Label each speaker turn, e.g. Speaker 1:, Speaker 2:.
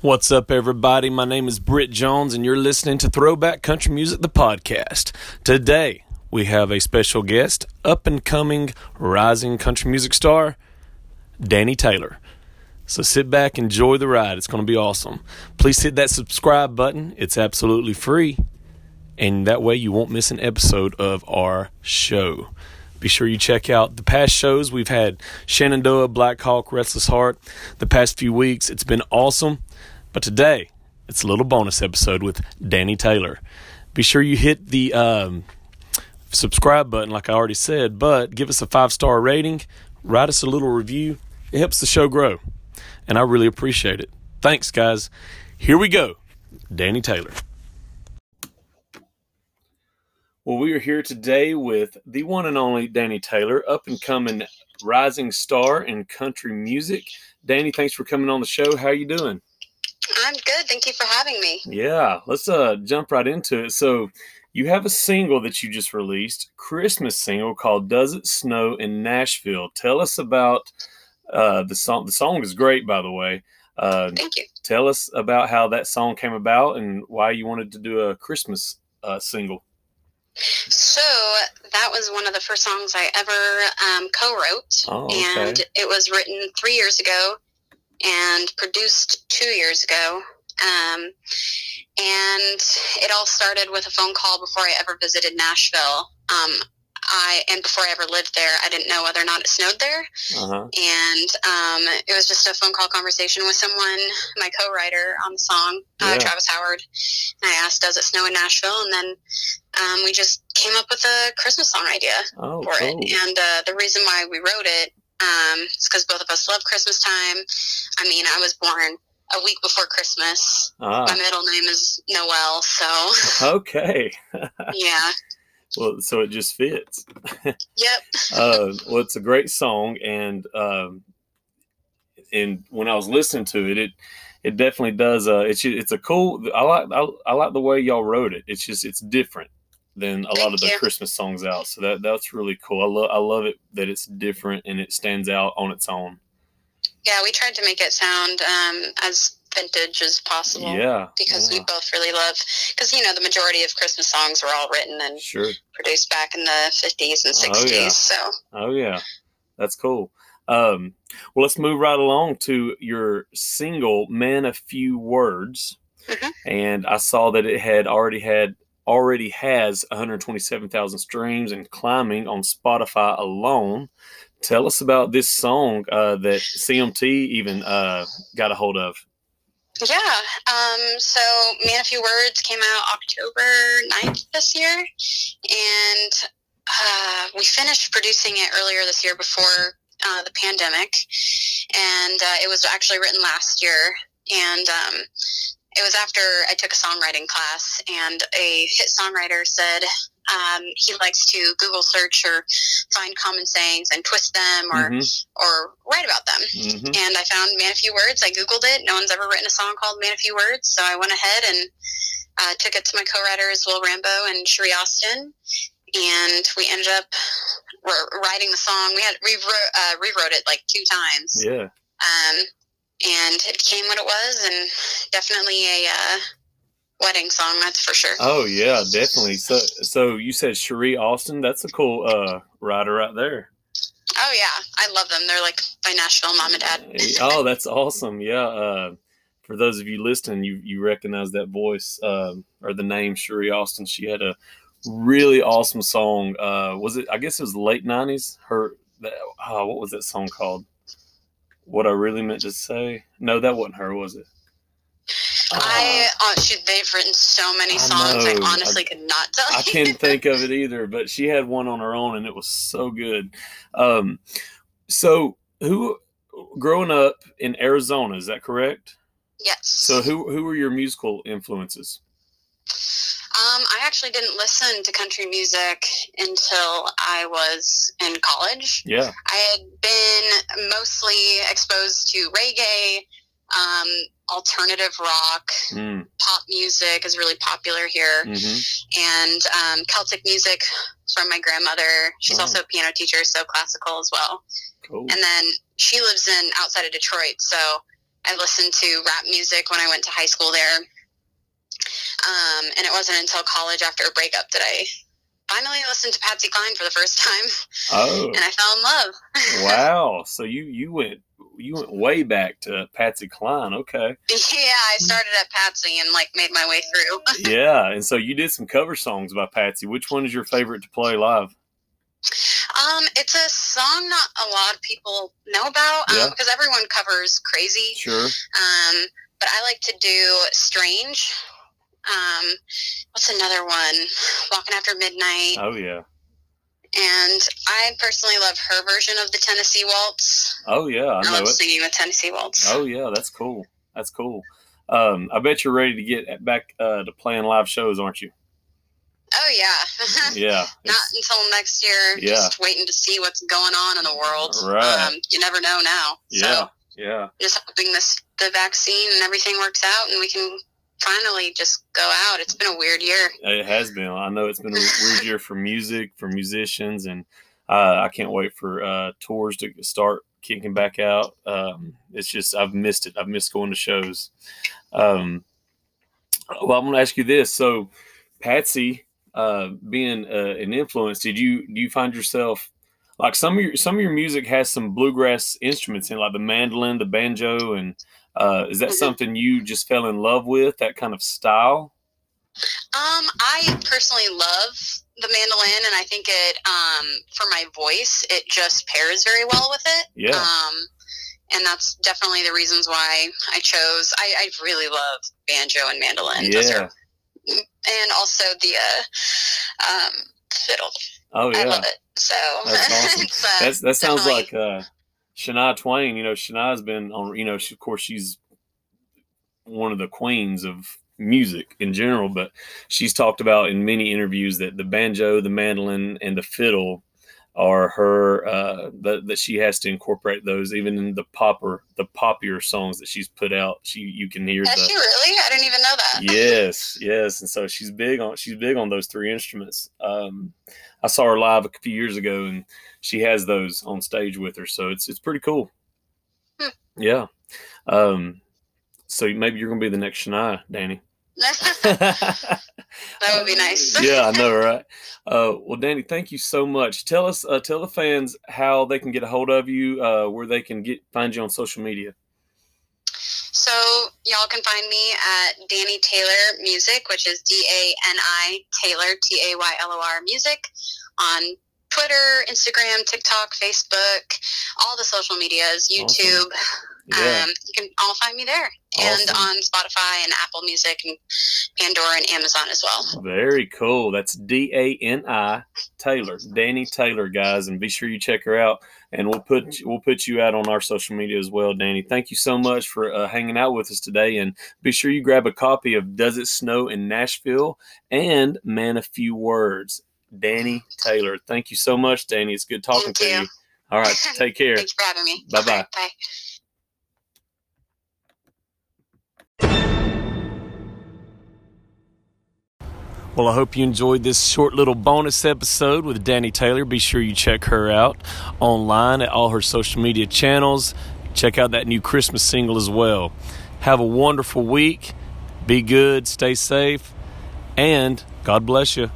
Speaker 1: What's up, everybody? My name is Britt Jones, and you're listening to Throwback Country Music, the podcast. Today, we have a special guest, up and coming rising country music star, Dani Taylor. So sit back, enjoy the ride. It's going to be awesome. Please hit that subscribe button, it's absolutely free, and that way you won't miss an episode of our show. Be sure you check out the past shows. We've had Shenandoah, Blackhawk, Restless Heart the past few weeks. It's been awesome. But today, it's a little bonus episode with Dani Taylor. Be sure you hit the um, subscribe button, like I already said, but give us a five star rating, write us a little review. It helps the show grow, and I really appreciate it. Thanks, guys. Here we go. Dani Taylor. Well, we are here today with the one and only Dani Taylor, up and coming rising star in country music. Dani, thanks for coming on the show. How you doing?
Speaker 2: I'm good. Thank you for having me.
Speaker 1: Yeah, let's uh jump right into it. So, you have a single that you just released, Christmas single called "Does It Snow in Nashville." Tell us about uh, the song. The song is great, by the way.
Speaker 2: Uh, Thank you.
Speaker 1: Tell us about how that song came about and why you wanted to do a Christmas uh, single.
Speaker 2: So that was one of the first songs I ever um, co-wrote,
Speaker 1: oh, okay.
Speaker 2: and it was written three years ago and produced two years ago. Um, and it all started with a phone call before I ever visited Nashville. Um, I and before I ever lived there, I didn't know whether or not it snowed there,
Speaker 1: uh-huh.
Speaker 2: and um, it was just a phone call conversation with someone, my co-writer on the song, uh, Travis Howard. And I asked, "Does it snow in Nashville?" And then um, we just came up with a Christmas song idea
Speaker 1: Oh,
Speaker 2: for
Speaker 1: cool.
Speaker 2: it. And uh, the reason why we wrote it um, is because both of us love Christmas time. I mean, I was born a week before Christmas. My
Speaker 1: Ah,
Speaker 2: middle name is Noel, so
Speaker 1: okay.
Speaker 2: yeah.
Speaker 1: Well, so it just fits.
Speaker 2: Yep.
Speaker 1: uh, well, it's a great song, and um, and when I was listening to it, it it definitely does. Uh, it's it's a cool. I like I, I like the way y'all wrote it. It's just it's different than a lot of the
Speaker 2: you.
Speaker 1: Christmas songs out. So that that's really cool. I love I love it that it's different and it stands out on its own.
Speaker 2: Yeah, we tried to make it sound um, as vintage as possible.
Speaker 1: Yeah,
Speaker 2: Because
Speaker 1: yeah,
Speaker 2: we both really love, because you know the majority of Christmas songs were all written and
Speaker 1: sure.
Speaker 2: produced back in the fifties and
Speaker 1: Oh,
Speaker 2: sixties.
Speaker 1: yeah.
Speaker 2: So
Speaker 1: Oh yeah, that's cool. Um, well, let's move right along to your single "Man a Few Words,"
Speaker 2: Mhm.
Speaker 1: and I saw that it had already had already has 127,000 streams and climbing on Spotify alone. Tell us about this song uh, that CMT even uh, got a hold of.
Speaker 2: Yeah, um, so Man a Few Words came out October 9th this year, and uh, we finished producing it earlier this year before uh, the pandemic, and uh, it was actually written last year, and um, it was after I took a songwriting class, and a hit songwriter said um, he likes to Google search or find common sayings and twist them or
Speaker 1: Mhm,
Speaker 2: or write about them.
Speaker 1: mhm.
Speaker 2: And I found Man a Few Words. I Googled it. No one's ever written a song called Man a Few Words. So I went ahead and uh, took it to my co writers, Will Rambeaux and Sherrié Austin. And we ended up writing the song. We had rewrote, uh, rewrote it like two times.
Speaker 1: Yeah,
Speaker 2: Um, and it became what it was, and definitely a uh, wedding song, that's for sure.
Speaker 1: oh yeah, definitely. So, so you said Sherrié Austin. That's a cool uh, writer right there.
Speaker 2: Oh, yeah. I love them. They're like my Nashville mom and dad.
Speaker 1: oh, that's awesome. Yeah. Uh, for those of you listening, you you recognize that voice um, or the name Sherrié Austin. She had a really awesome song. Uh, was it? I guess it was late nineties. Her. That, oh, what was that song called? What I really meant to say. No, that wasn't her, was it?
Speaker 2: I uh, shoot, they've written so many
Speaker 1: I
Speaker 2: songs. I,
Speaker 1: know.
Speaker 2: honestly could not tell
Speaker 1: I
Speaker 2: you.
Speaker 1: can't think of it either, but she had one on her own, and it was so good. Um, so who growing up in Arizona is that correct?
Speaker 2: Yes.
Speaker 1: So who who were your musical influences?
Speaker 2: Um, I actually didn't listen to country music until I was in college.
Speaker 1: Yeah.
Speaker 2: I had been mostly exposed to reggae, um, alternative rock,
Speaker 1: Mm,
Speaker 2: pop music is really popular here,
Speaker 1: hmm
Speaker 2: and um, Celtic music from my grandmother. She's
Speaker 1: Oh.
Speaker 2: also a piano teacher, so classical as well.
Speaker 1: Cool.
Speaker 2: And then she lives in outside of Detroit, so I listened to rap music when I went to high school there. Um, and it wasn't until college after a breakup that I finally listened to Patsy Cline for the first time.
Speaker 1: Oh,
Speaker 2: and I fell in love.
Speaker 1: wow! So you you went you went way back to Patsy Cline. Okay.
Speaker 2: Yeah, I started at Patsy and like made my way through.
Speaker 1: yeah, and so you did some cover songs by Patsy. Which one is your favorite to play live?
Speaker 2: Um, it's a song not a lot of people know about um,
Speaker 1: Yeah.
Speaker 2: because everyone covers "Crazy."
Speaker 1: Sure.
Speaker 2: Um, but I like to do "Strange." Um, what's another one? "Walking After Midnight."
Speaker 1: Oh yeah.
Speaker 2: And I personally love her version of the Tennessee Waltz.
Speaker 1: Oh yeah. I
Speaker 2: I, love
Speaker 1: it.
Speaker 2: singing the Tennessee Waltz.
Speaker 1: Oh yeah, that's cool. That's cool. Um, I bet you're ready to get back uh, to playing live shows, aren't you?
Speaker 2: Oh, yeah.
Speaker 1: Yeah.
Speaker 2: Not until next year.
Speaker 1: Yeah.
Speaker 2: Just waiting to see what's going on in the world.
Speaker 1: Right.
Speaker 2: Um, you never know now.
Speaker 1: Yeah.
Speaker 2: So
Speaker 1: Yeah.
Speaker 2: just hoping this the vaccine and everything works out and we can finally just go out. It's been a weird year.
Speaker 1: It has been. I know it's been a weird year for music, for musicians, and uh, I can't wait for uh, tours to start kicking back out. Um, it's just I've missed it. I've missed going to shows. Um, well, I'm going to ask you this. So, Patsy, uh, being uh, an influence, did you do you find yourself like some of your some of your music has some bluegrass instruments in, like the mandolin, the banjo, and uh, is that
Speaker 2: Mhm.
Speaker 1: something you just fell in love with? That kind of style?
Speaker 2: Um, I personally love the mandolin and I think it um for my voice it just pairs very well with it.
Speaker 1: Yeah.
Speaker 2: Um and that's definitely the reasons why I chose I, I really love banjo and mandolin.
Speaker 1: Yeah.
Speaker 2: are, and also the uh, um fiddle.
Speaker 1: Oh yeah.
Speaker 2: I love it. So
Speaker 1: That's awesome.
Speaker 2: uh,
Speaker 1: that sounds like uh, Shania Twain. You know, Shania's been on. You know, she, of course, she's one of the queens of music in general, but she's talked about in many interviews that the banjo, the mandolin, and the fiddle are her uh, that that she has to incorporate those even in the popper the poppier songs that she's put out. She you can hear
Speaker 2: Is
Speaker 1: the
Speaker 2: she really? I didn't even know that.
Speaker 1: yes, yes, and so she's big on she's big on those three instruments. Um, I saw her live a few years ago, and she has those on stage with her, so it's it's pretty cool.
Speaker 2: Hmm.
Speaker 1: Yeah. Um, so maybe you're gonna be the next Shania, Dani.
Speaker 2: that would be nice.
Speaker 1: yeah, I know, right? Uh, well, Dani, thank you so much. Tell us, uh, tell the fans how they can get a hold of you, uh, where they can get find you on social media.
Speaker 2: So y'all can find me at Dani Taylor Music, which is D A N I Taylor T A Y L O R Music on Twitter, Instagram, TikTok, Facebook, all the social medias, YouTube.
Speaker 1: Yeah.
Speaker 2: Um, you can all find me there, and on Spotify and Apple Music and Pandora and Amazon as well.
Speaker 1: Very cool. That's D A N I Taylor, Dani Taylor, guys, and be sure you check her out. And we'll put we'll put you out on our social media as well, Dani. Thank you so much for uh, hanging out with us today, and be sure you grab a copy of "Does It Snow in Nashville" and "Man a Few Words." Dani Taylor. Thank you so much, Dani. It's good talking
Speaker 2: Thank
Speaker 1: to
Speaker 2: you.
Speaker 1: you. All right, take care.
Speaker 2: Thanks for having me.
Speaker 1: Bye-bye.
Speaker 2: Right, bye.
Speaker 1: Well, I hope you enjoyed this short little bonus episode with Dani Taylor. Be sure you check her out online at all her social media channels. Check out that new Christmas single as well. Have a wonderful week. Be good, stay safe, and God bless you.